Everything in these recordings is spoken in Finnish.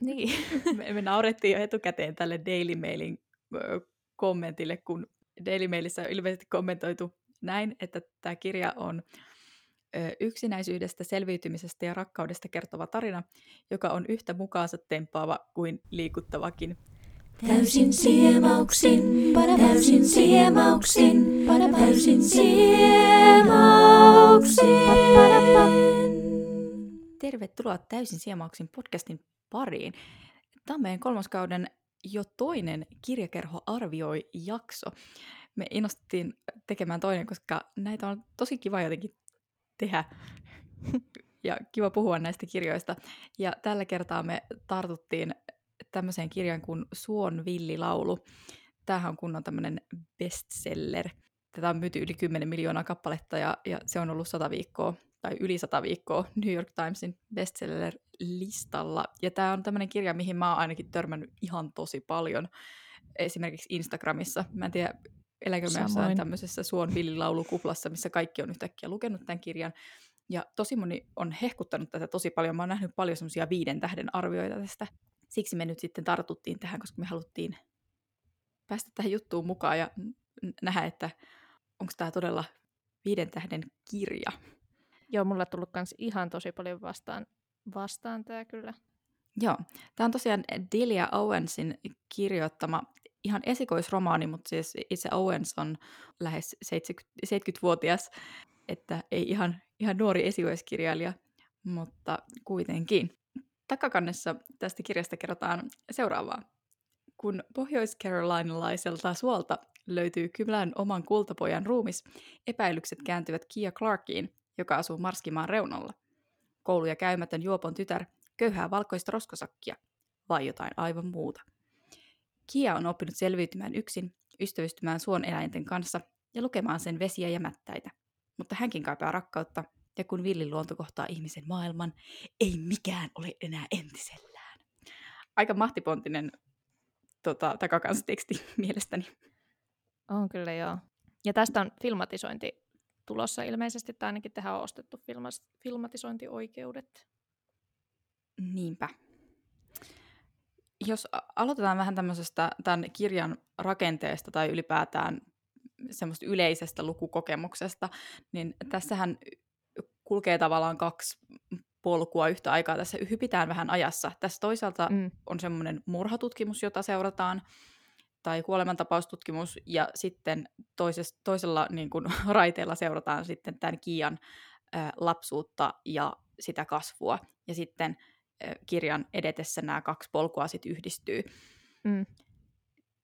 Niin. me, me naurettiin jo etukäteen tälle Daily Mailin kommentille, kun Daily Mailissa on ilmeisesti kommentoitu näin, että tämä kirja on yksinäisyydestä, selviytymisestä ja rakkaudesta kertova tarina, joka on yhtä mukaansa tempaava kuin liikuttavakin. Täysin siemauksin, täysin siemauksin, täysin siemauksin. Tervetuloa Täysin siemauksin podcastin pariin. Tämä meidän kolmoskauden jo toinen kirjakerho arvioi jakso. Me innostuttiin tekemään toinen, koska näitä on tosi kiva jotenkin tehdä ja kiva puhua näistä kirjoista. Ja tällä kertaa me tartuttiin tämmöiseen kirjaan kuin Suon villilaulu. Tämähän on kunnon tämmöinen bestseller. Tätä on myyty yli 10 miljoonaa kappaletta ja, ja se on ollut 100 viikkoa tai yli 100 viikkoa New York Timesin bestseller-listalla. Ja tämä on tämmöinen kirja, mihin mä oon ainakin törmännyt ihan tosi paljon. Esimerkiksi Instagramissa. Mä en tiedä, eläkö mä jossain tämmöisessä Suon villilaulukuplassa, missä kaikki on yhtäkkiä lukenut tämän kirjan. Ja tosi moni on hehkuttanut tätä tosi paljon. Mä oon nähnyt paljon semmoisia viiden tähden arvioita tästä. Siksi me nyt sitten tartuttiin tähän, koska me haluttiin päästä tähän juttuun mukaan ja nähdä, että onko tämä todella viiden tähden kirja. Joo, mulla on tullut myös ihan tosi paljon vastaan, vastaan tämä kyllä. Joo, tämä on tosiaan Delia Owensin kirjoittama ihan esikoisromaani, mutta siis itse Owens on lähes 70, 70-vuotias, että ei ihan, ihan nuori esikoiskirjailija, mutta kuitenkin. Takakannessa tästä kirjasta kerrotaan seuraavaa. Kun pohjois-carolinalaiselta suolta löytyy kylän oman kultapojan ruumis, epäilykset kääntyvät Kia Clarkiin, joka asuu Marskimaan reunalla. Kouluja käymätön juopon tytär, köyhää valkoista roskosakkia vai jotain aivan muuta. Kia on oppinut selviytymään yksin, ystävystymään suon eläinten kanssa ja lukemaan sen vesiä ja mättäitä. Mutta hänkin kaipaa rakkautta, ja kun villiluonto kohtaa ihmisen maailman, ei mikään ole enää entisellään. Aika mahtipontinen tota, takakansiteksti mielestäni. On kyllä joo. Ja tästä on filmatisointi tulossa ilmeisesti, tai ainakin tähän on ostettu filmas, filmatisointioikeudet. Niinpä. Jos aloitetaan vähän tämmöisestä tämän kirjan rakenteesta tai ylipäätään semmoista yleisestä lukukokemuksesta, niin tässähän kulkee tavallaan kaksi polkua yhtä aikaa. Tässä hypitään vähän ajassa. Tässä toisaalta mm. on semmoinen murhatutkimus, jota seurataan, tai kuolemantapaustutkimus, ja sitten toises, toisella niin kuin, raiteella seurataan sitten tämän Kiian ä, lapsuutta ja sitä kasvua, ja sitten ä, kirjan edetessä nämä kaksi polkua sitten yhdistyy. Mm.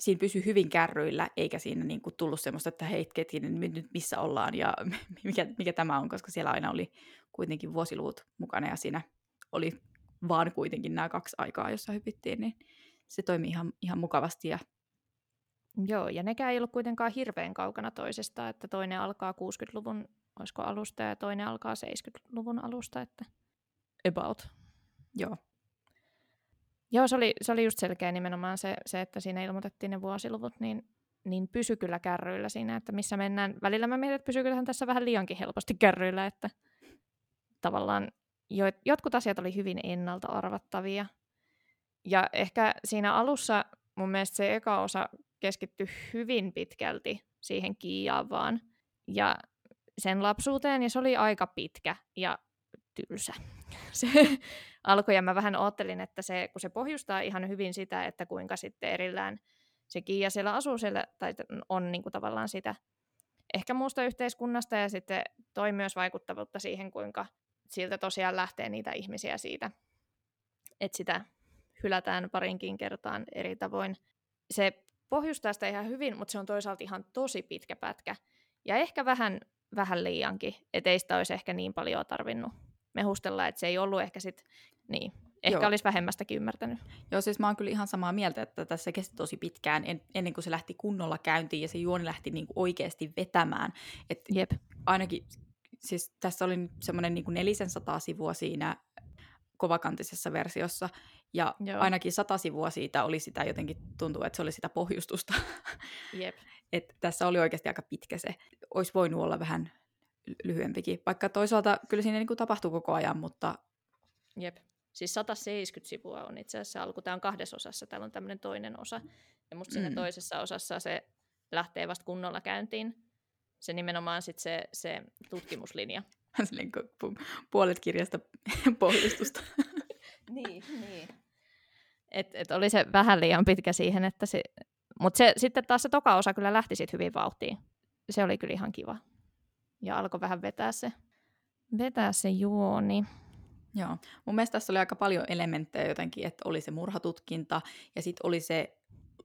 Siinä pysyy hyvin kärryillä, eikä siinä niin kuin, tullut semmoista, että hei, hetkinen, nyt missä ollaan ja mikä, mikä tämä on, koska siellä aina oli kuitenkin vuosiluvut mukana, ja siinä oli vaan kuitenkin nämä kaksi aikaa, jossa hypittiin, niin se toimi ihan, ihan mukavasti ja Joo, ja nekään ei ollut kuitenkaan hirveän kaukana toisesta, että toinen alkaa 60-luvun, olisiko alusta, ja toinen alkaa 70-luvun alusta, että about. Joo. Joo, se oli, se oli just selkeä nimenomaan se, se, että siinä ilmoitettiin ne vuosiluvut, niin, niin pysy kyllä kärryillä siinä, että missä mennään. Välillä mä mietin, että pysy kyllähän tässä vähän liiankin helposti kärryillä, että tavallaan jo, jotkut asiat oli hyvin ennalta arvattavia. Ja ehkä siinä alussa mun mielestä se eka osa keskittyi hyvin pitkälti siihen Kiiaan vaan ja sen lapsuuteen, ja se oli aika pitkä ja tylsä. Se alkoi, ja mä vähän ajattelin, että se, kun se pohjustaa ihan hyvin sitä, että kuinka sitten erillään se Kiia siellä asuu siellä, tai on niin kuin tavallaan sitä ehkä muusta yhteiskunnasta, ja sitten toi myös vaikuttavuutta siihen, kuinka siltä tosiaan lähtee niitä ihmisiä siitä, että sitä hylätään parinkin kertaan eri tavoin. Se pohjustaa sitä ihan hyvin, mutta se on toisaalta ihan tosi pitkä pätkä. Ja ehkä vähän, vähän liiankin, ettei sitä olisi ehkä niin paljon tarvinnut mehustella, että se ei ollut ehkä sit, niin, ehkä Joo. olisi vähemmästäkin ymmärtänyt. Joo, siis mä oon kyllä ihan samaa mieltä, että tässä kesti tosi pitkään en, ennen kuin se lähti kunnolla käyntiin ja se juoni lähti niin kuin oikeasti vetämään. Et Jep. Ainakin, siis tässä oli semmoinen niin nelisen sataa sivua siinä kovakantisessa versiossa, ja Joo. ainakin sata sivua siitä oli sitä jotenkin, tuntuu, että se oli sitä pohjustusta. Jep. Et tässä oli oikeasti aika pitkä se. Olisi voinut olla vähän lyhyempikin, vaikka toisaalta kyllä siinä niin tapahtuu koko ajan, mutta Jep. Siis 170 sivua on itse asiassa alku. Tämä on kahdessa osassa, täällä on tämmöinen toinen osa. Ja musta siinä Mm. toisessa osassa se lähtee vasta kunnolla käyntiin. Se nimenomaan sit se, se tutkimuslinja. Silleen, pu- puolet kirjasta pohjustusta. Niin, niin. Et, et oli se vähän liian pitkä siihen, että se... Mutta se, sitten taas se toka osa kyllä lähti sit hyvin vauhtiin. Se oli kyllä ihan kiva. Ja alkoi vähän vetää se, vetää se juoni. Joo. Mun mielestä tässä oli aika paljon elementtejä jotenkin, että oli se murhatutkinta ja sitten oli se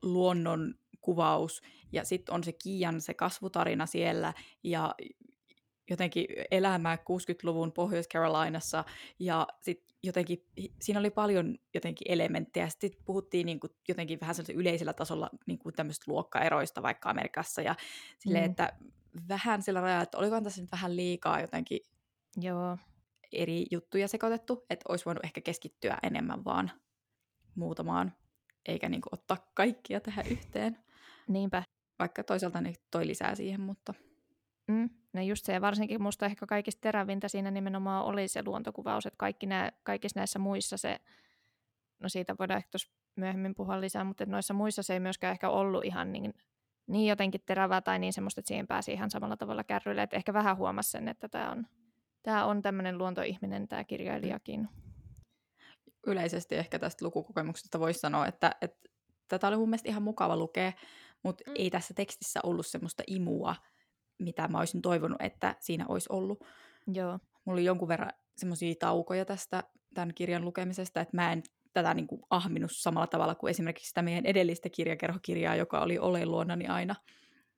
luonnon kuvaus ja sitten on se Kiian se kasvutarina siellä ja jotenkin elämää 60-luvun Pohjois-Carolinassa ja sitten jotenkin siinä oli paljon jotenkin elementtejä. Sitten puhuttiin niin kuin jotenkin vähän yleisellä tasolla niin kuin tämmöistä luokkaeroista vaikka Amerikassa ja silleen, Mm. että vähän sillä rajalla, että olikohan tässä nyt vähän liikaa jotenkin Joo. eri juttuja sekoitettu, että olisi voinut ehkä keskittyä enemmän vaan muutamaan, eikä niin kuin ottaa kaikkia tähän yhteen. Niinpä. Vaikka toisaalta niin toi lisää siihen, mutta Mm, no just se, ja varsinkin musta ehkä kaikista terävintä siinä nimenomaan oli se luontokuvaus, että kaikki nää, kaikissa näissä muissa se, no siitä voidaan ehkä myöhemmin puhua lisää, mutta noissa muissa se ei myöskään ehkä ollut ihan niin, niin jotenkin terävää tai niin semmoista, että siihen pääsi ihan samalla tavalla kärryille, että ehkä vähän huomasi sen, että tämä on, tää on tämmöinen luontoihminen tämä kirjailijakin. yleisesti ehkä tästä lukukokemuksesta voisi sanoa, että, että tätä oli mun mielestä ihan mukava lukea, mutta mm. ei tässä tekstissä ollut semmoista imua, mitä mä olisin toivonut, että siinä olisi ollut. Joo, Mulla oli jonkun verran semmoisia taukoja tästä tämän kirjan lukemisesta, että mä en tätä niin kuin ahminut samalla tavalla kuin esimerkiksi sitä meidän edellistä kirjakerhokirjaa, joka oli Ole luonani aina.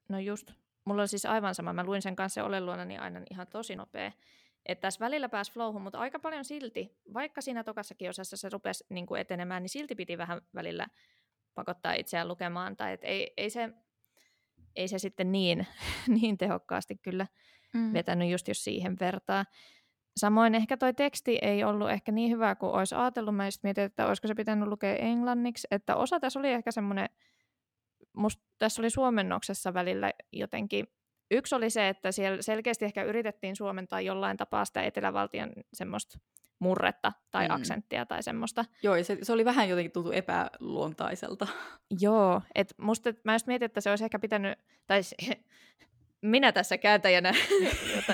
No just. Mulla on siis aivan sama. Mä luin sen kanssa Olen luonani aina ihan tosi nopea. Että tässä välillä pääsi flowhun, mutta aika paljon silti, vaikka siinä tokassakin osassa se rupesi niin kuin etenemään, niin silti piti vähän välillä pakottaa itseään lukemaan. Tai et ei, ei, se, ei se sitten niin, niin tehokkaasti kyllä Mm. vetänyt just jos siihen vertaa. Samoin ehkä toi teksti ei ollut ehkä niin hyvä kuin olisi ajatellut. Mä just mietin, että olisiko se pitänyt lukea englanniksi. Että osa tässä oli ehkä semmoinen, musta tässä oli suomennoksessa välillä jotenkin, yksi oli se, että siellä selkeästi ehkä yritettiin suomentaa jollain tapaa sitä etelävaltion semmoista murretta tai Mm. aksenttia tai semmoista. Joo, ja se, se oli vähän jotenkin tuntu epäluontaiselta. Joo, että musta mä just mietin, että se olisi ehkä pitänyt, tai minä tässä kääntäjänä, jota,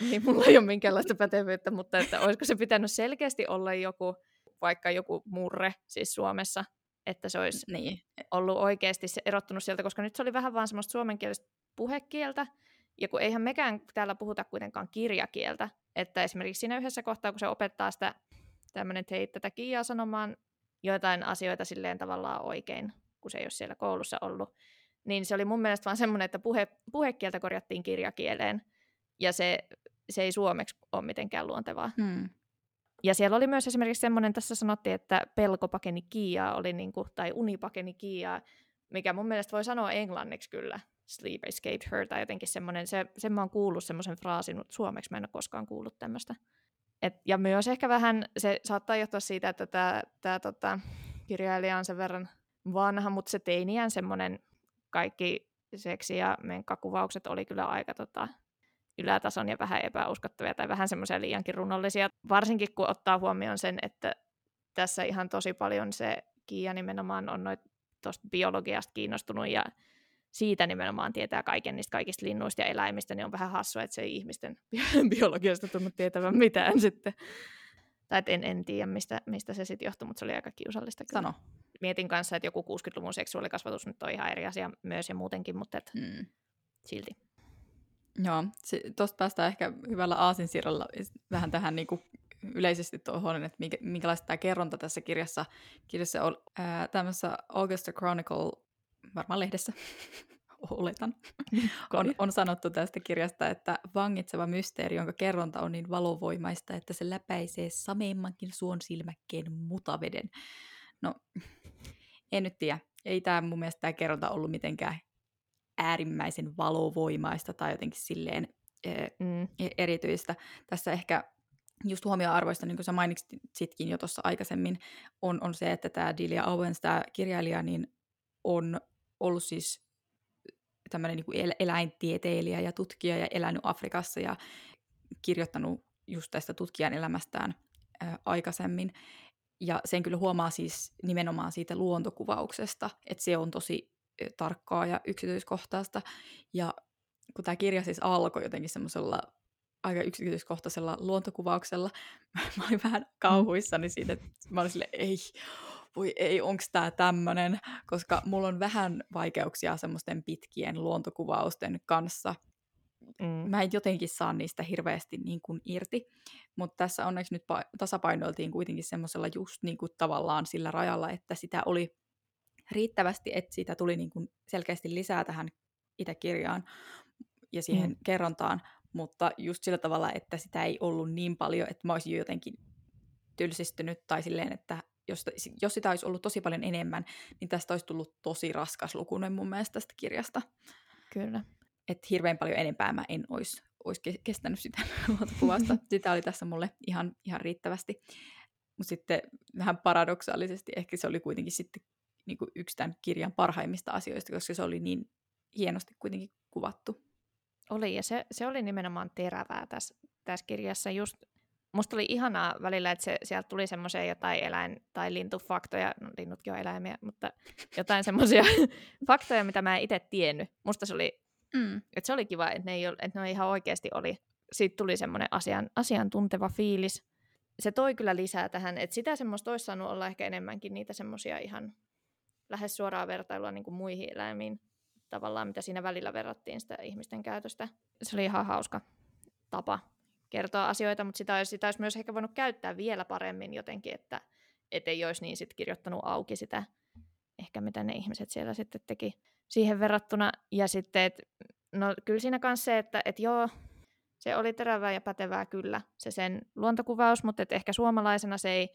niin mulla ei ole minkäänlaista pätevyyttä, mutta että olisiko se pitänyt selkeästi olla joku, vaikka joku murre siis Suomessa, että se olisi Niin. ollut oikeasti se erottunut sieltä, koska nyt se oli vähän vaan semmoista suomenkielistä puhekieltä, ja kun eihän mekään täällä puhuta kuitenkaan kirjakieltä, että esimerkiksi siinä yhdessä kohtaa, kun se opettaa sitä tämmöinen teit tätä Kiiaa sanomaan joitain asioita silleen tavallaan oikein, kun se ei ole siellä koulussa ollut, niin se oli mun mielestä vaan semmoinen, että puhe, puhekieltä korjattiin kirjakieleen, ja se, se ei suomeksi ole mitenkään luontevaa. Hmm. Ja siellä oli myös esimerkiksi semmoinen, tässä sanottiin, että pelko pakeni Kiiaa, oli niinku, tai uni pakeni Kiiaa, mikä mun mielestä voi sanoa englanniksi kyllä, sleep escaped her, tai jotenkin semmoinen, se, sen mä oon kuullut semmoisen fraasin, mutta suomeksi mä en ole koskaan kuullut tämmöistä. Et, ja myös ehkä vähän, se saattaa johtua siitä, että tämä tää, tota, kirjailija on sen verran vanha, mutta se teiniän semmoinen kaikki seksi- ja menkkakuvaukset oli kyllä aika tota, ylätason ja vähän epäuskottavia tai vähän semmoisia liiankin runollisia, varsinkin kun ottaa huomioon sen, että tässä ihan tosi paljon se Kiia nimenomaan on noit tuosta biologiasta kiinnostunut ja siitä nimenomaan tietää kaiken niistä kaikista linnuista ja eläimistä, niin on vähän hassua, että se ei ihmisten biologiasta tunnu tietävän mitään sitten. Tai en, en tiedä, mistä, mistä se sitten johtui, mutta se oli aika kiusallista. Kyllä. Sano. Mietin kanssa, että joku 60-luvun seksuaalikasvatus nyt on ihan eri asia myös ja muutenkin, mutta et Hmm. silti. Joo, tuosta päästään ehkä hyvällä aasinsiirrolla vähän tähän niin kuin yleisesti tuohon, että minkä, minkälaista tämä kerronta tässä kirjassa, kirjassa on ää, tämmöisessä Augusta Chronicle, varmaan lehdessä, oletan, on, on sanottu tästä kirjasta, että vangitseva mysteeri, jonka kerronta on niin valovoimaista, että se läpäisee sameimmankin suon silmäkkeen mutaveden. No, en nyt tiedä. Ei tämä mun mielestä tämä kerronta ollut mitenkään äärimmäisen valovoimaista tai jotenkin silleen Mm. e- erityistä. Tässä ehkä just huomioarvoista, niin kuin sä mainitsitkin jo tuossa aikaisemmin, on, on se, että tämä Delia Owens, tämä kirjailija, niin on ollut siis tämmöinen niin el- eläintieteilijä ja tutkija ja elänyt Afrikassa ja kirjoittanut just tästä tutkijan elämästään ää, aikaisemmin. Ja sen kyllä huomaa siis nimenomaan siitä luontokuvauksesta, että se on tosi ä, tarkkaa ja yksityiskohtaista. Ja kun tämä kirja siis alkoi jotenkin semmoisella aika yksityiskohtaisella luontokuvauksella, mä olin vähän kauhuissani siitä, että mä olin sille, ei, voi ei, onko tämä tämmöinen, koska mulla on vähän vaikeuksia semmoisten pitkien luontokuvausten kanssa. Mm. Mä en jotenkin saa niistä hirveästi niin kuin irti, mutta tässä onneksi nyt pa- tasapainoiltiin kuitenkin semmoisella just niin kuin tavallaan sillä rajalla, että sitä oli riittävästi, että siitä tuli niin kuin selkeästi lisää tähän itse kirjaan ja siihen Mm. kerrontaan, mutta just sillä tavalla, että sitä ei ollut niin paljon, että mä olisin jo jotenkin tylsistynyt tai silleen, että jos, jos sitä olisi ollut tosi paljon enemmän, niin tästä olisi tullut tosi raskas lukunen mun mielestä tästä kirjasta. Kyllä. Että hirveän paljon enempää mä en olisi, olisi ke- kestänyt sitä luontokuvasta. Sitä oli tässä mulle ihan, ihan riittävästi. Mutta sitten vähän paradoksaalisesti ehkä se oli kuitenkin sitten niin kuin yksi tämän kirjan parhaimmista asioista, koska se oli niin hienosti kuitenkin kuvattu. Oli, ja se, se oli nimenomaan terävää tässä, tässä kirjassa. Just, musta oli ihanaa välillä, että se, sieltä tuli semmoisia jotain eläin- tai lintufaktoja, no linnutkin on eläimiä, mutta jotain semmoisia faktoja, mitä mä en itse tiennyt. Musta se oli, Mm. että se oli kiva, että ne, ei, että ne ihan oikeasti oli. Siitä tuli semmoinen asian, asiantunteva fiilis. Se toi kyllä lisää tähän, että sitä semmoista olisi saanut olla ehkä enemmänkin niitä semmoisia ihan lähes suoraa vertailua niin kuin muihin eläimiin tavallaan, mitä siinä välillä verrattiin sitä ihmisten käytöstä. Se oli ihan hauska tapa kertoa asioita, mutta sitä olisi, sitä olisi myös ehkä voinut käyttää vielä paremmin jotenkin, että et ei olisi niin sit kirjoittanut auki sitä, ehkä mitä ne ihmiset siellä sitten teki siihen verrattuna. Ja sitten, et, no kyllä siinä kanssa se, että et joo, se oli terävää ja pätevää kyllä, se sen luontokuvaus, mutta et ehkä suomalaisena se ei,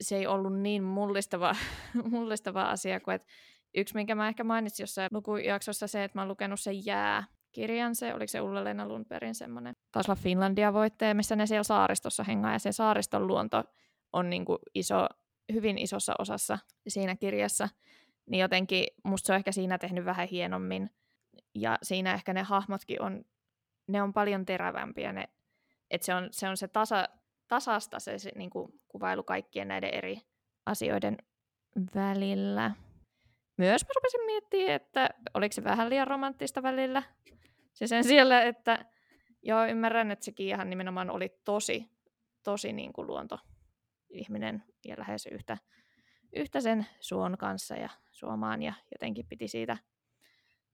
se ei ollut niin mullistava, mullistava asia kuin, että yksi, minkä mä ehkä mainitsin jossain lukujaksossa, se, että mä oon lukenut sen jää kirjan, se, oliko se Ulla-Leena Lundbergin semmoinen, taisi olla Finlandia-voittaja, missä ne siellä saaristossa hengaa, ja se saariston luonto on niin kuin iso, hyvin isossa osassa siinä kirjassa, niin jotenkin musta se on ehkä siinä tehnyt vähän hienommin, ja siinä ehkä ne hahmotkin on, ne on paljon terävämpiä, ne, että se on se, on se tasa, tasasta se, se niin kuin kuvailu kaikkien näiden eri asioiden välillä. Myös mä rupesin miettimään, että oliko se vähän liian romanttista välillä. Se sen siellä, että joo, ymmärrän, että sekin ihan nimenomaan oli tosi, tosi niin kuin luontoihminen ja lähes yhtä, yhtä sen suon kanssa ja suomaan ja jotenkin piti siitä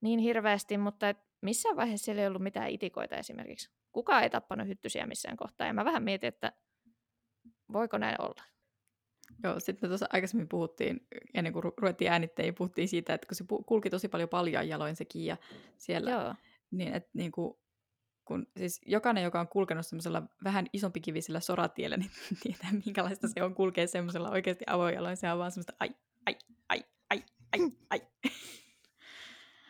niin hirveästi, mutta et missään vaiheessa siellä ei ollut mitään itikoita esimerkiksi. Kukaan ei tappanut hyttysiä missään kohtaa ja mä vähän mietin, että voiko näin olla. Joo, sitten me tuossa aikaisemmin puhuttiin, ennen kuin ru- ruvettiin äänittämään, puhuttiin siitä, että kun se kulki tosi paljon paljon jaloin sekin ja siellä, Joo. niin että niin kuin, kun, siis jokainen, joka on kulkenut semmoisella vähän isompikivisellä soratiellä, niin tietää, minkälaista se on kulkea semmoisella oikeasti avojaloin. Se on vaan semmoista ai, ai, ai, ai, ai, ai.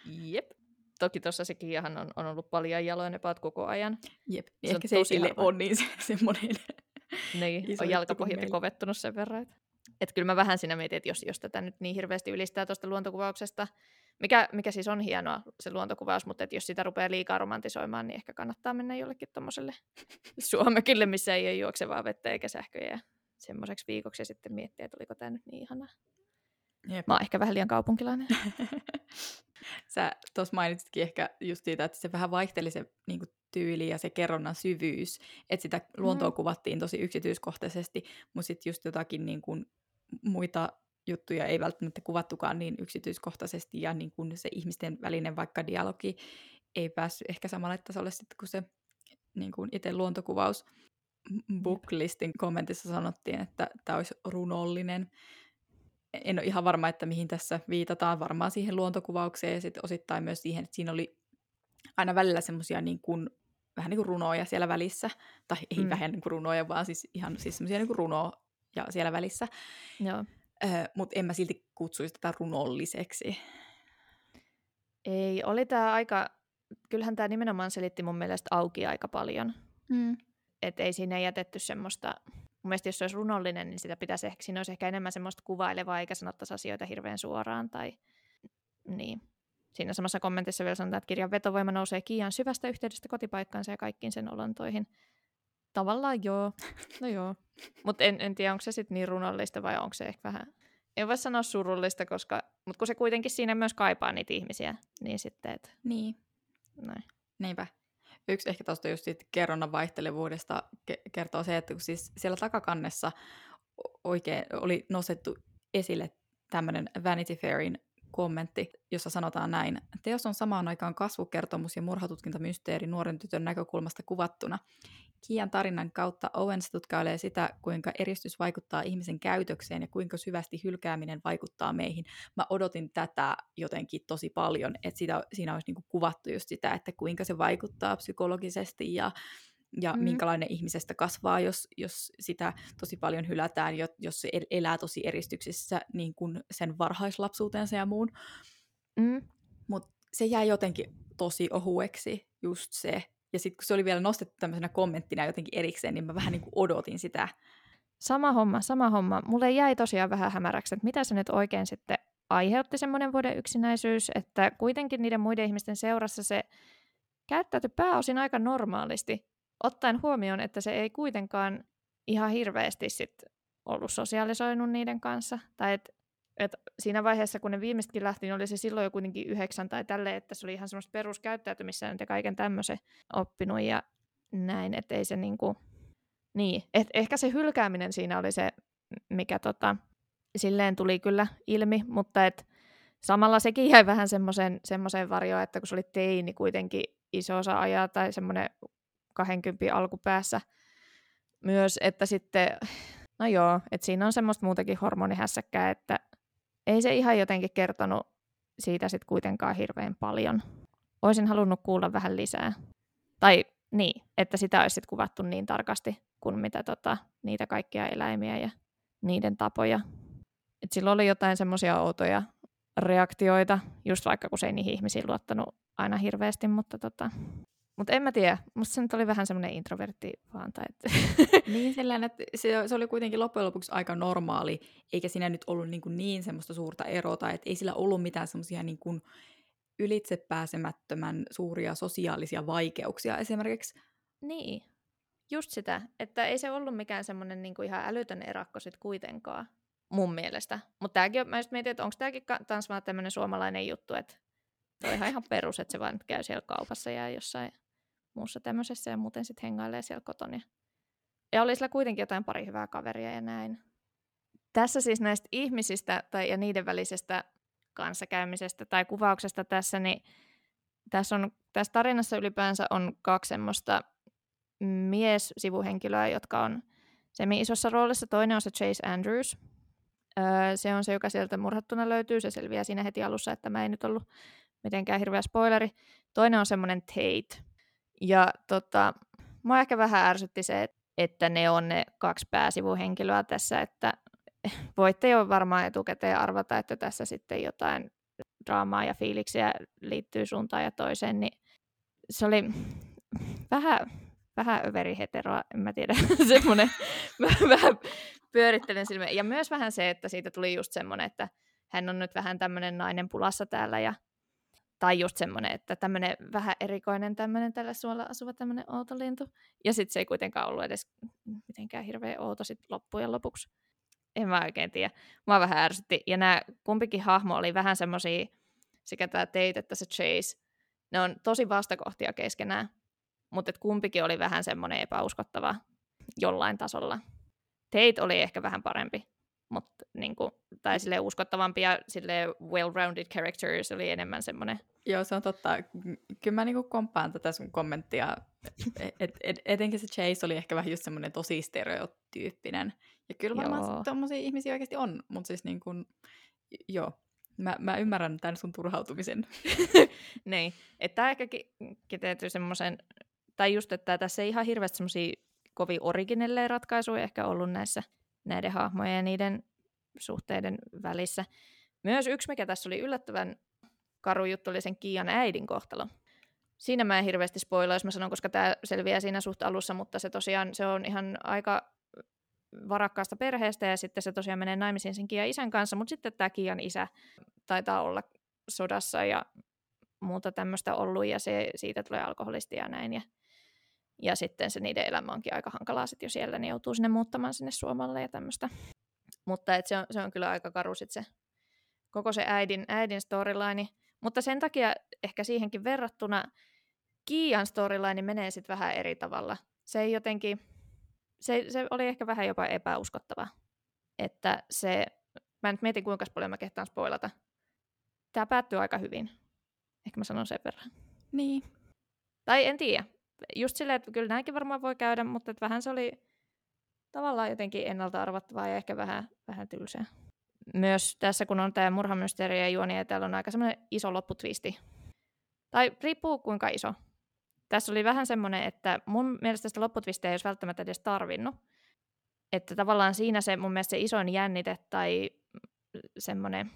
Jep. Toki tuossa se Kiahan on, on ollut paljon jaloin about koko ajan. Jep, Se niin on ehkä se ei tosi ole niin se, semmoinen. Niin, Iso on jalkapohjat kovettunut sen verran. Että et kyllä mä vähän siinä mietin, että jos, jos tätä nyt niin hirveästi ylistää tuosta luontokuvauksesta, mikä, mikä siis on hienoa se luontokuvaus, mutta et jos sitä rupeaa liikaa romantisoimaan, niin ehkä kannattaa mennä jollekin tuommoiselle Suomekille, missä ei ole juoksevaa vettä eikä sähköjä semmoiseksi viikoksi ja sitten miettiä, että oliko tämä nyt niin ihanaa. Jep. Mä oon ehkä vähän liian kaupunkilainen. Sä tuossa mainitsitkin ehkä just siitä, että se vähän vaihteli se niin kuin, tyyli ja se kerronnan syvyys. Että sitä luontoa Mm. kuvattiin tosi yksityiskohtaisesti, mutta sitten just jotakin niin kuin, muita juttuja ei välttämättä kuvattukaan niin yksityiskohtaisesti ja niin kuin se ihmisten välinen vaikka dialogi ei päässyt ehkä samalle tasolle sitten kuin se niin kuin itse luontokuvaus. Booklistin kommentissa sanottiin, että tämä olisi runollinen. En ole ihan varma, että mihin tässä viitataan. Varmaan siihen luontokuvaukseen ja sitten osittain myös siihen, että siinä oli aina välillä semmoisia niin kuin, vähän niin kuin runoja siellä välissä. Tai ei Mm. vähän niin kuin runoja, vaan siis ihan siis semmoisia niin kuin runoja siellä välissä. Joo. Öö, Mutta en mä silti kutsuisi tätä runolliseksi. Ei, oli tämä aika, kyllähän tämä nimenomaan selitti mun mielestä auki aika paljon. Mm. että ei siinä jätetty semmoista, mun mielestä jos se olisi runollinen, niin sitä pitäisi ehkä, siinä olisi ehkä enemmän semmoista kuvailevaa, eikä sanottaisi asioita hirveän suoraan, tai niin. Siinä samassa kommentissa vielä sanotaan, että kirjan vetovoima nousee Kiian syvästä yhteydestä kotipaikkaansa ja kaikkiin sen olontoihin. Tavallaan joo. No joo. Mutta en, en tiedä, onko se sitten niin runollista vai onko se ehkä vähän... En voi sanoa surullista, koska... Mutta kun se kuitenkin siinä myös kaipaa niitä ihmisiä, niin sitten, että... Niin. Noin. Niinpä. Yksi ehkä tuosta just siitä kerronnan vaihtelevuudesta ke- kertoo se, että kun siis siellä takakannessa oikein oli nostettu esille tämmöinen Vanity Fairin kommentti, jossa sanotaan näin. Teos on samaan aikaan kasvukertomus ja murhatutkintamysteeri nuoren tytön näkökulmasta kuvattuna. Kian tarinan kautta Owens tutkailee sitä, kuinka eristys vaikuttaa ihmisen käytökseen ja kuinka syvästi hylkääminen vaikuttaa meihin. Mä odotin tätä jotenkin tosi paljon, että sitä, siinä olisi niinku kuvattu just sitä, että kuinka se vaikuttaa psykologisesti ja ja mm. minkälainen ihmisestä kasvaa, jos, jos sitä tosi paljon hylätään, jos se elää tosi eristyksissä niin kuin sen varhaislapsuutensa ja muun. Mm. Mutta se jäi jotenkin tosi ohueksi, just se. Ja sitten kun se oli vielä nostettu tämmöisenä kommenttina jotenkin erikseen, niin mä vähän niin kuin odotin sitä. Sama homma, sama homma. Mulle jäi tosiaan vähän hämäräksi, että mitä se nyt oikein sitten aiheutti semmoinen vuoden yksinäisyys, että kuitenkin niiden muiden ihmisten seurassa se käyttäytyi pääosin aika normaalisti ottaen huomioon, että se ei kuitenkaan ihan hirveästi sit ollut sosiaalisoinut niiden kanssa. Tai et, et siinä vaiheessa, kun ne viimeisetkin lähti, niin oli se silloin jo kuitenkin yhdeksän tai tälleen, että se oli ihan semmoista peruskäyttäytymistä ja kaiken tämmöisen oppinut ja näin, että ei se niinku... Niin, et ehkä se hylkääminen siinä oli se, mikä tota, silleen tuli kyllä ilmi, mutta et samalla sekin jäi vähän semmoiseen varjoon, että kun se oli teini kuitenkin iso osa ajaa tai semmoinen 20 alkupäässä myös, että sitten, no joo, että siinä on semmoista muutakin hormonihässäkkää, että ei se ihan jotenkin kertonut siitä sitten kuitenkaan hirveän paljon. Olisin halunnut kuulla vähän lisää. Tai niin, että sitä olisi sit kuvattu niin tarkasti kuin mitä tota, niitä kaikkia eläimiä ja niiden tapoja. Et silloin oli jotain semmoisia outoja reaktioita, just vaikka kun se ei niihin ihmisiin luottanut aina hirveästi, mutta tota, mutta en mä tiedä, musta se nyt oli vähän semmoinen introvertti vaan. Tai että... niin sellainen, että se, se oli kuitenkin loppujen lopuksi aika normaali, eikä siinä nyt ollut niin, kuin niin semmoista suurta erota, että ei sillä ollut mitään semmoisia niin kuin ylitsepääsemättömän suuria sosiaalisia vaikeuksia esimerkiksi. Niin, just sitä, että ei se ollut mikään semmoinen niin kuin ihan älytön erakko sit kuitenkaan, mun mielestä. Mutta tämäkin, mä just mietin, että onko tämäkin taas vaan tämmöinen suomalainen juttu, että on ihan, ihan perus, että se vaan käy siellä kaupassa ja jossain muussa tämmöisessä ja muuten sitten hengailee siellä kotona. Ja oli sillä kuitenkin jotain pari hyvää kaveria ja näin. Tässä siis näistä ihmisistä tai, ja niiden välisestä kanssakäymisestä tai kuvauksesta tässä, niin tässä, on, tässä tarinassa ylipäänsä on kaksi semmoista mies-sivuhenkilöä, jotka on semi isossa roolissa. Toinen on se Chase Andrews. Öö, se on se, joka sieltä murhattuna löytyy. Se selviää siinä heti alussa, että mä ei nyt ollut mitenkään hirveä spoileri. Toinen on semmoinen Tate, ja tota, mua ehkä vähän ärsytti se, että ne on ne kaksi pääsivuhenkilöä tässä, että voitte jo varmaan etukäteen arvata, että tässä sitten jotain draamaa ja fiiliksiä liittyy suuntaan ja toiseen, niin se oli vähän, vähän överi heteroa, en mä tiedä, semmoinen vähän pyörittelen silmiä. Ja myös vähän se, että siitä tuli just semmoinen, että hän on nyt vähän tämmöinen nainen pulassa täällä ja tai just semmoinen, että tämmöinen vähän erikoinen tämmöinen tällä suolla asuva tämmöinen outo lintu. Ja sitten se ei kuitenkaan ollut edes mitenkään hirveän outo sit loppujen lopuksi. En mä oikein tiedä. Mä vähän ärsytti. Ja nämä kumpikin hahmo oli vähän semmoisia, sekä tämä Tate että se Chase, ne on tosi vastakohtia keskenään. Mutta kumpikin oli vähän semmoinen epäuskottava jollain tasolla. Tate oli ehkä vähän parempi mutta niin kuin, tai sille uskottavampi ja sille well-rounded characters oli enemmän semmoinen. Joo, se on totta. Kyllä mä niinku komppaan tätä sun kommenttia. Et, et, et, etenkin se Chase oli ehkä vähän just semmoinen tosi stereotyyppinen. Ja kyllä varmaan tommosia ihmisiä oikeasti on, mutta siis niin kuin, joo, mä, mä ymmärrän tämän sun turhautumisen. niin, että tämä ehkä kiteytyy semmoisen, tai just, että tässä ei ihan hirveästi semmoisia kovin originelleja ratkaisuja ehkä ollut näissä näiden hahmojen ja niiden suhteiden välissä. Myös yksi, mikä tässä oli yllättävän karu juttu, oli sen Kiian äidin kohtalo. Siinä mä en hirveästi spoilaa, jos mä sanon, koska tämä selviää siinä suht alussa, mutta se tosiaan se on ihan aika varakkaasta perheestä ja sitten se tosiaan menee naimisiin sen Kian isän kanssa, mutta sitten tämä Kian isä taitaa olla sodassa ja muuta tämmöistä ollut ja se, siitä tulee alkoholisti ja näin. Ja, Ja sitten se niiden elämä onkin aika hankalaa sit jo siellä, niin joutuu sinne muuttamaan sinne Suomalle ja tämmöistä. Mutta et se, on, se on kyllä aika karu sit se koko se äidin, äidin storyline. Mutta sen takia ehkä siihenkin verrattuna Kiian storyline menee sitten vähän eri tavalla. Se ei jotenkin, se, se oli ehkä vähän jopa epäuskottava. Että se, mä nyt mietin kuinka paljon mä kehtaan spoilata. Tämä päättyy aika hyvin. Ehkä mä sanon sen verran. Niin. Tai en tiedä. Just silleen, että kyllä näinkin varmaan voi käydä, mutta että vähän se oli tavallaan jotenkin ennalta arvattavaa ja ehkä vähän, vähän tylsää. Myös tässä, kun on tämä murhamysteeri ja juoni, ja täällä on aika semmoinen iso lopputwisti. Tai riippuu kuinka iso. Tässä oli vähän semmoinen, että mun mielestä sitä lopputwistiä ei olisi välttämättä edes tarvinnut. Että tavallaan siinä se mun mielestä se isoin jännite tai semmoinen...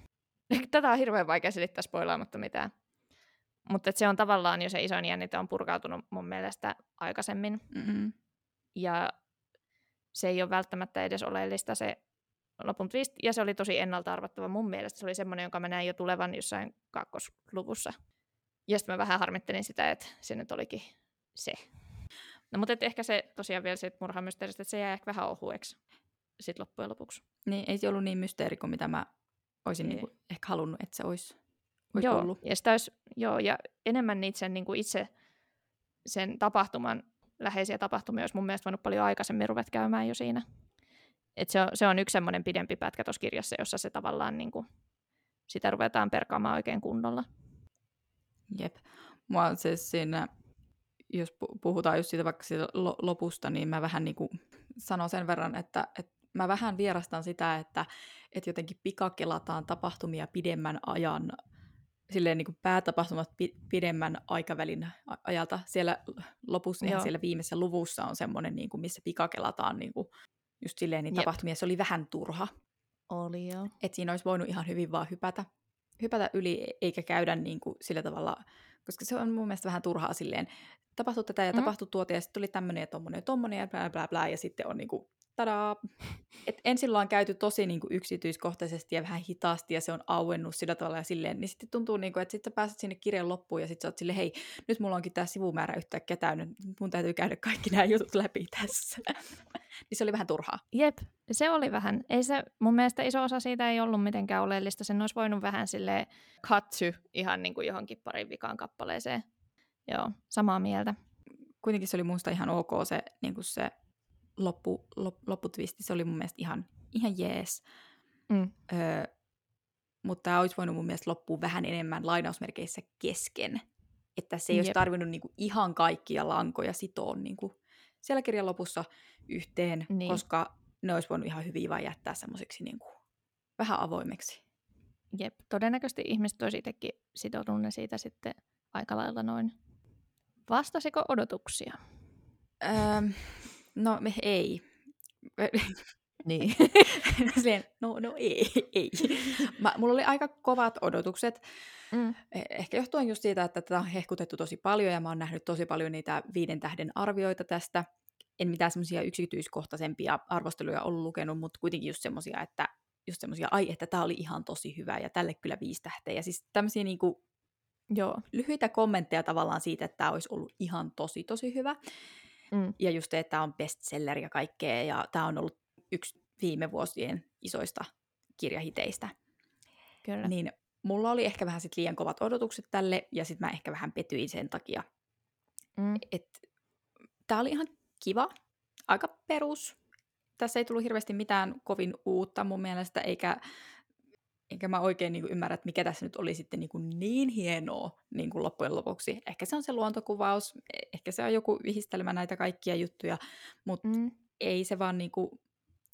Tätä on hirveän vaikea selittää spoilaamatta mitään. Mutta se on tavallaan jo se isoin jännite on purkautunut mun mielestä aikaisemmin. Mm-mm. Ja se ei ole välttämättä edes oleellista se lopun twist, ja se oli tosi ennalta arvattava mun mielestä. Se oli semmoinen, jonka mä näin jo tulevan jossain kakkosluvussa. Ja sitten mä vähän harmittelin sitä, että se nyt olikin se. No mutta ehkä se tosiaan vielä siitä murhamysteeristä, että se jää ehkä vähän ohueksi sitten loppujen lopuksi. Niin, ei se ollut niin mysteeri kuin mitä mä olisin Ei. niinku ehkä halunnut, että se olisi, olisi joo, ollut. ja sitä olisi, joo, ja enemmän niitä sen niin kuin itse sen tapahtuman läheisiä tapahtumia olisi mun mielestä voinut paljon aikaisemmin ruveta käymään jo siinä. Et se, on, se on yksi semmoinen pidempi pätkä tuossa kirjassa, jossa se tavallaan niin kuin, sitä ruvetaan perkaamaan oikein kunnolla. Jep. Mua se siinä, jos pu- puhutaan just siitä vaikka siitä lo- lopusta, niin mä vähän niin kuin sanon sen verran, että, että mä vähän vierastan sitä, että, että jotenkin pikakelataan tapahtumia pidemmän ajan, silleen niin kuin päätapahtumat pi- pidemmän aikavälin ajalta. Siellä lopussa, ihan Joo. siellä viimeisessä luvussa on semmoinen, niin kuin, missä pikakelataan niin kuin, just silleen niin Jep. tapahtumia. Se oli vähän turha. Oli joo. Että siinä olisi voinut ihan hyvin vaan hypätä, hypätä yli, eikä käydä niin kuin sillä tavalla, koska se on mun mielestä vähän turhaa silleen, tapahtui tätä ja Mm. tapahtui tuota ja sitten tuli tämmöinen ja tommonen ja tommonen ja bla bla bla ja sitten on niin kuin, tadaa. Et ensin ollaan käyty tosi niin kuin yksityiskohtaisesti ja vähän hitaasti ja se on auennut sillä tavalla ja silleen, niin sitten tuntuu, niin kuin, että sitten pääset sinne kirjan loppuun ja sitten sä oot silleen, hei, nyt mulla onkin tämä sivumäärä yhtäkkiä täynnä, mun täytyy käydä kaikki nämä jutut läpi tässä. niin se oli vähän turhaa. Jep, se oli vähän. Ei se, mun mielestä iso osa siitä ei ollut mitenkään oleellista. Sen olisi voinut vähän sille katsu ihan niin kuin johonkin parin vikaan kappaleeseen. Joo, samaa mieltä. kuitenkin se oli musta ihan ok se, niin kuin se loppu, lop, lopputwisti, se oli mun mielestä ihan, ihan jees. Mm. Öö, mutta tämä olisi voinut mun mielestä loppua vähän enemmän lainausmerkeissä kesken. Että se ei olisi Jep. tarvinnut niinku ihan kaikkia lankoja sitoa niinku siellä kirjan lopussa yhteen, Niin. koska ne olisi voinut ihan hyvin vaan jättää semmoiseksi niinku vähän avoimeksi. Jep, todennäköisesti ihmiset olisi itsekin sitoutunut ne siitä sitten aika lailla noin. Vastasiko odotuksia? Öö, no me ei. Niin. Silleen, no, no ei, ei. Mä, mulla oli aika kovat odotukset. mm. Eh- Ehkä johtuen just siitä, että tätä on hehkutettu tosi paljon ja mä oon nähnyt tosi paljon niitä viiden tähden arvioita tästä. En mitään semmoisia yksityiskohtaisempia arvosteluja ollut lukenut, mutta kuitenkin just semmoisia, että just semmoisia, ai, että tämä oli ihan tosi hyvä ja tälle kyllä viisi tähteä. Ja siis tämmöisiä niinku Joo. lyhyitä kommentteja tavallaan siitä, että tämä olisi ollut ihan tosi tosi hyvä. Mm. Ja just se, että tämä on bestseller ja kaikkea ja tämä on ollut yksi viime vuosien isoista kirjahiteistä. Kyllä. Niin mulla oli ehkä vähän sit liian kovat odotukset tälle, ja sitten mä ehkä vähän petyin sen takia. Mm. Et, tää oli ihan kiva, aika perus. Tässä ei tullut hirveästi mitään kovin uutta mun mielestä, eikä, eikä mä oikein niinku ymmärrä, että mikä tässä nyt oli sitten niinku niin hienoa niinku loppujen lopuksi. Ehkä se on se luontokuvaus, e- ehkä se on joku yhdistelmä näitä kaikkia juttuja, mutta Mm. ei se vaan niinku,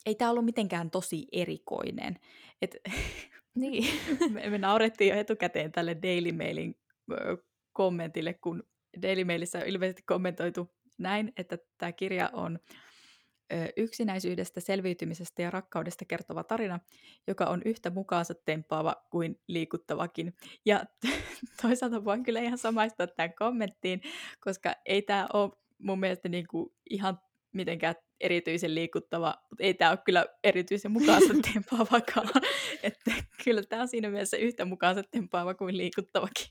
ei tämä ollut mitenkään tosi erikoinen. Et, Niin. me, me naurettiin jo etukäteen tälle Daily Mailin kommentille, kun Daily Mailissa on ilmeisesti kommentoitu näin, että tämä kirja on yksinäisyydestä, selviytymisestä ja rakkaudesta kertova tarina, joka on yhtä mukaansa tempaava kuin liikuttavakin. Ja toisaalta voin kyllä ihan samaistua tähän kommenttiin, koska ei tämä ole mun mielestä niinku ihan mitenkään erityisen liikuttava, mutta ei tämä ole kyllä erityisen mukaansa tempaavakaan. että kyllä tämä on siinä mielessä yhtä mukaansa tempaava kuin liikuttavakin.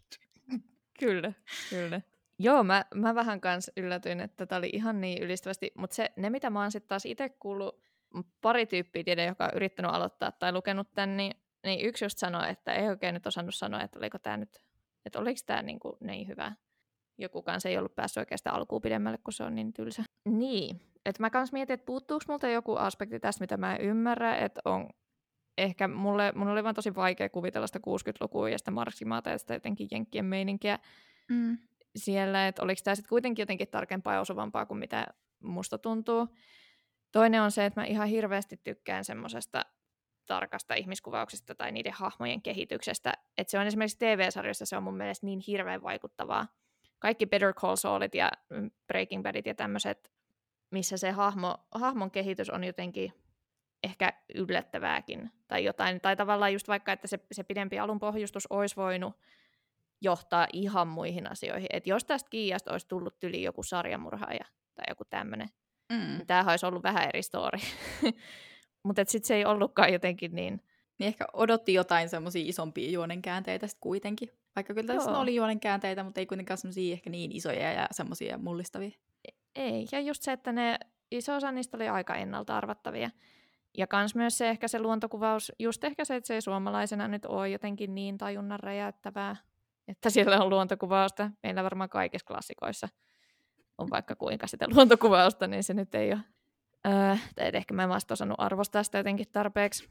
Kyllä, kyllä. Joo, mä, mä vähän kans yllätyin, että tämä oli ihan niin ylistävästi, mutta se, ne mitä mä oon sitten taas itse kuullut, pari tyyppiä tiedä, joka on yrittänyt aloittaa tai lukenut tämän, niin, niin yksi just sanoi, että ei oikein nyt osannut sanoa, että oliko tämä nyt, että oliko tämä niin, kuin niin hyvä. Joku kanssa ei ollut päässyt oikeastaan alkuun pidemmälle, kun se on niin tylsä. Niin, että mä kans mietin, että puuttuuko multa joku aspekti tästä, mitä mä en ymmärrä, että on ehkä mulle, mun oli vaan tosi vaikea kuvitella sitä 60-lukua ja sitä marksimaata ja sitä jotenkin jenkkien meininkiä Mm. Siellä, että oliko tämä sitten kuitenkin jotenkin tarkempaa ja osuvampaa kuin mitä musta tuntuu. Toinen on se, että mä ihan hirveästi tykkään semmoisesta tarkasta ihmiskuvauksesta tai niiden hahmojen kehityksestä. Että se on esimerkiksi TV-sarjoissa se on mun mielestä niin hirveän vaikuttavaa. Kaikki Better Call Saulit ja mm, Breaking Badit ja tämmöiset, missä se hahmo, hahmon kehitys on jotenkin ehkä yllättävääkin tai jotain. Tai tavallaan just vaikka, että se, se pidempi alun pohjustus olisi voinut johtaa ihan muihin asioihin. Että jos tästä Kiiasta olisi tullut tyli joku sarjamurhaaja tai joku tämmöinen, Mm. niin tämähän olisi ollut vähän eri story. Mutta sitten se ei ollutkaan jotenkin niin, Niin ehkä odotti jotain semmoisia isompia juonen käänteitä sitten kuitenkin. Vaikka kyllä tässä oli juonen käänteitä, mutta ei kuitenkaan semmoisia ehkä niin isoja ja semmoisia mullistavia. ei. Ja just se, että ne iso osa niistä oli aika ennalta arvattavia. Ja kans myös se ehkä se luontokuvaus, just ehkä se, että se ei suomalaisena nyt ole jotenkin niin tajunnan räjäyttävää, että siellä on luontokuvausta. Meillä varmaan kaikissa klassikoissa on vaikka kuinka sitä luontokuvausta, niin se nyt ei ole. Öö, tai ehkä mä en vasta osannut arvostaa sitä jotenkin tarpeeksi.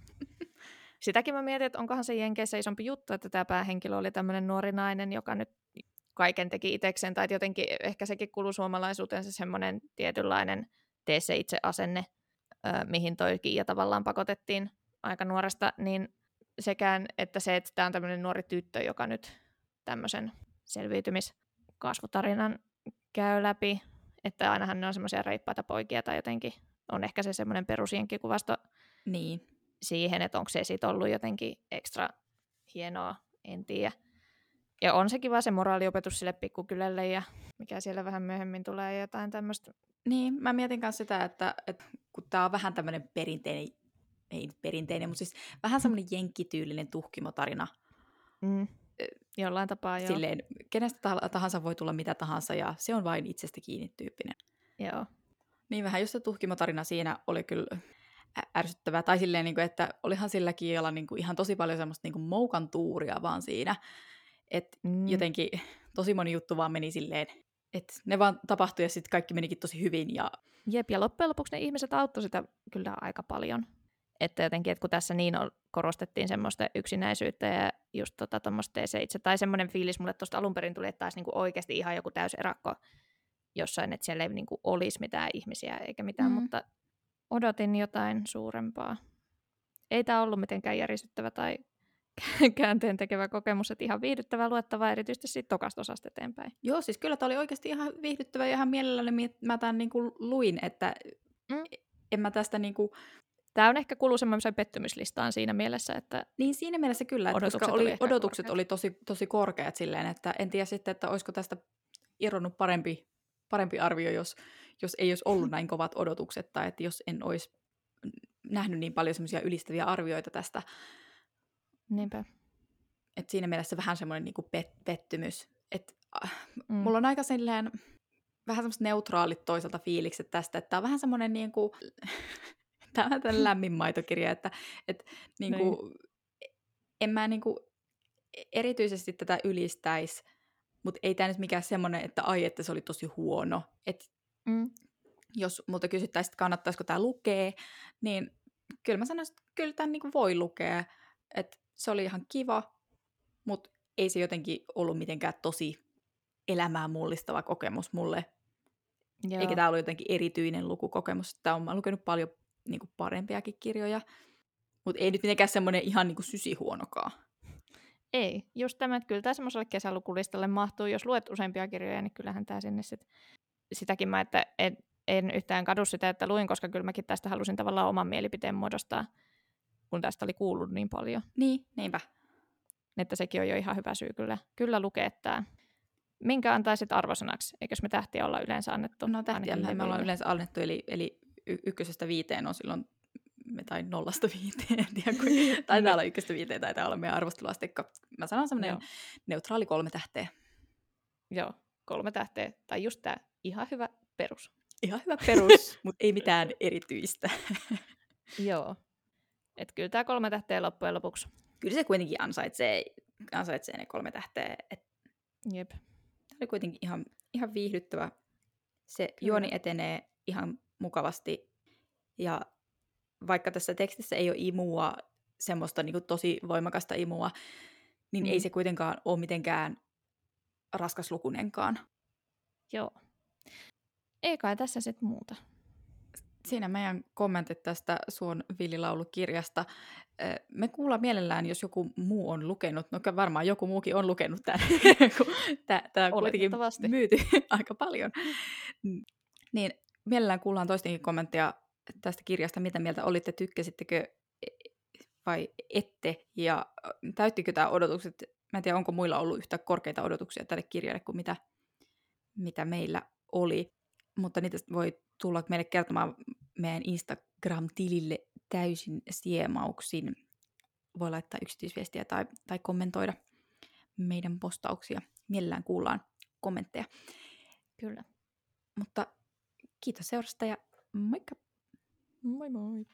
Sitäkin mä mietin, että onkohan se Jenkeissä isompi juttu, että tämä päähenkilö oli tämmöinen nuori nainen, joka nyt kaiken teki itsekseen, tai jotenkin ehkä sekin kuuluu suomalaisuuteen se semmoinen tietynlainen tee se itse asenne, ö, mihin toi Kiia tavallaan pakotettiin aika nuoresta, niin sekään, että se, että tämä on tämmöinen nuori tyttö, joka nyt tämmöisen selviytymiskasvutarinan käy läpi, että ainahan ne on semmoisia reippaita poikia tai jotenkin on ehkä se semmoinen perusjenkkikuvasto Niin. siihen, että onko se sitten ollut jotenkin ekstra hienoa, en tiedä. Ja on se kiva se moraaliopetus sille pikkukylälle ja mikä siellä vähän myöhemmin tulee jotain tämmöistä. Niin, mä mietin myös sitä, että, että kun tää on vähän tämmöinen perinteinen, ei perinteinen, mutta siis vähän semmoinen jenkkityylinen tuhkimotarina. Mm. Jollain tapaa joo. Silleen, kenestä tah- tahansa voi tulla mitä tahansa ja se on vain itsestä kiinni tyyppinen. joo. Niin vähän just se tuhkimotarina siinä oli kyllä ärsyttävää. Tai silleen, niin kuin, että olihan sillä kielellä niin kuin ihan tosi paljon semmoista niin kuin moukan tuuria vaan siinä. Että Mm. jotenkin tosi moni juttu vaan meni silleen, että ne vaan tapahtui ja sitten kaikki menikin tosi hyvin. Ja Jep, ja loppujen lopuksi ne ihmiset auttoi sitä kyllä aika paljon. Että jotenkin, että kun tässä niin korostettiin semmoista yksinäisyyttä ja just tota tuommoista itse, tai semmoinen fiilis mulle tuosta alun perin tuli, että taisi niinku oikeasti ihan joku täys erakko jossain, että siellä ei niinku olisi mitään ihmisiä eikä mitään, Mm. mutta odotin jotain suurempaa. Ei tämä ollut mitenkään järisyttävä tai käänteen tekevä kokemus, että ihan viihdyttävää luettavaa erityisesti siitä tokasta osasta eteenpäin. Joo, siis kyllä tämä oli oikeasti ihan viihdyttävä ja ihan mielelläni mi- mä tämän niin kuin luin, että Mm. en mä tästä niin kuin, Tämä on ehkä kuuluu semmoiseen pettymyslistaan siinä mielessä, että niin siinä mielessä kyllä, että Odotukset koska oli oli, odotukset korkeat. oli tosi, tosi korkeat silleen, että en tiedä sitten, että olisiko tästä irronnut parempi, parempi arvio, jos, jos ei olisi ollut näin kovat odotukset tai että jos en olisi nähnyt niin paljon semmoisia ylistäviä arvioita tästä, niinpä. että siinä mielessä vähän semmoinen niin pet, pettymys, että äh, Mm. Mulla on aika silleen vähän semmoista neutraalit toisaalta fiilikset tästä, että tämä on vähän semmoinen niin kuin, tämä on tämmöinen lämmin maitokirja, että, että niin kuin, en mä niin kuin erityisesti tätä ylistäisi, mutta ei tämä nyt mikään semmoinen, että ai, että se oli tosi huono. Että Mm. jos multa kysyttäisiin, että kannattaisiko tämä lukea, niin kyllä mä sanoisin, että kyllä tämän niin voi lukea. Että se oli ihan kiva, mutta ei se jotenkin ollut mitenkään tosi elämää mullistava kokemus mulle. Joo. Eikä tämä ollut jotenkin erityinen lukukokemus. Tämä on, mä lukenut paljon niin kuin parempiakin kirjoja, mutta ei nyt mitenkään semmoinen ihan niin kuin sysihuonokaan. Ei, just tämä, että kyllä tämä semmoiselle kesälukulistalle mahtuu. Jos luet useampia kirjoja, niin kyllähän tämä sinne sit, sitäkin mä, että en, en yhtään kadu sitä, että luin, koska kyllä mäkin tästä halusin tavallaan oman mielipiteen muodostaa, kun tästä oli kuullut niin paljon. Niin, niinpä. Että sekin on jo ihan hyvä syy kyllä, kyllä lukea tämä. Minkä antaisit arvosanaksi? Eikös me tähtiä olla yleensä annettu? No tähtiä me ollaan yleensä annettu, eli, eli y- ykkösestä viiteen on silloin, me tai nollasta viiteen, en tiedä, kun, taitaa olla ykköstä viiteen, taitaa olla meidän arvosteluasteikko. Mä sanon semmoinen Joo. neutraali kolme tähteä. Joo, kolme tähteä, tai just tämä ihan hyvä perus. Ihan hyvä perus, mutta ei mitään erityistä. Joo. Että kyllä tämä kolme tähteä loppujen lopuksi. Kyllä se kuitenkin ansaitsee, ansaitsee ne kolme tähteä. Et Jep. Tämä oli kuitenkin ihan, ihan viihdyttävä. Se Kyllä. juoni etenee ihan mukavasti. Ja vaikka tässä tekstissä ei ole imua, semmoista niin tosi voimakasta imua, niin Mm. ei se kuitenkaan ole mitenkään raskaslukunenkaan. Joo. Ei kai tässä sitten muuta. Siinä meidän kommentit tästä Suon villilaulukirjasta. Ö, Me kuullaan mielellään, jos joku muu on lukenut. No varmaan joku muukin on lukenut tämän, kun tämä on kuitenkin myyty aika paljon. Niin mielellään kuullaan toistenkin kommentteja tästä kirjasta. Mitä mieltä olitte, tykkäsittekö e- vai ette? Ja täyttikö tämä odotukset? Mä en tiedä, onko muilla ollut yhtä korkeita odotuksia tälle kirjalle kuin mitä, mitä meillä oli. Mutta niitä voi tulla meille kertomaan meidän Instagram-tilille täysin siemauksin. Voi laittaa yksityisviestiä tai, tai kommentoida meidän postauksia. Mielellään kuullaan kommentteja. Kyllä. Mutta kiitos seurasta ja moikka! Moi moi.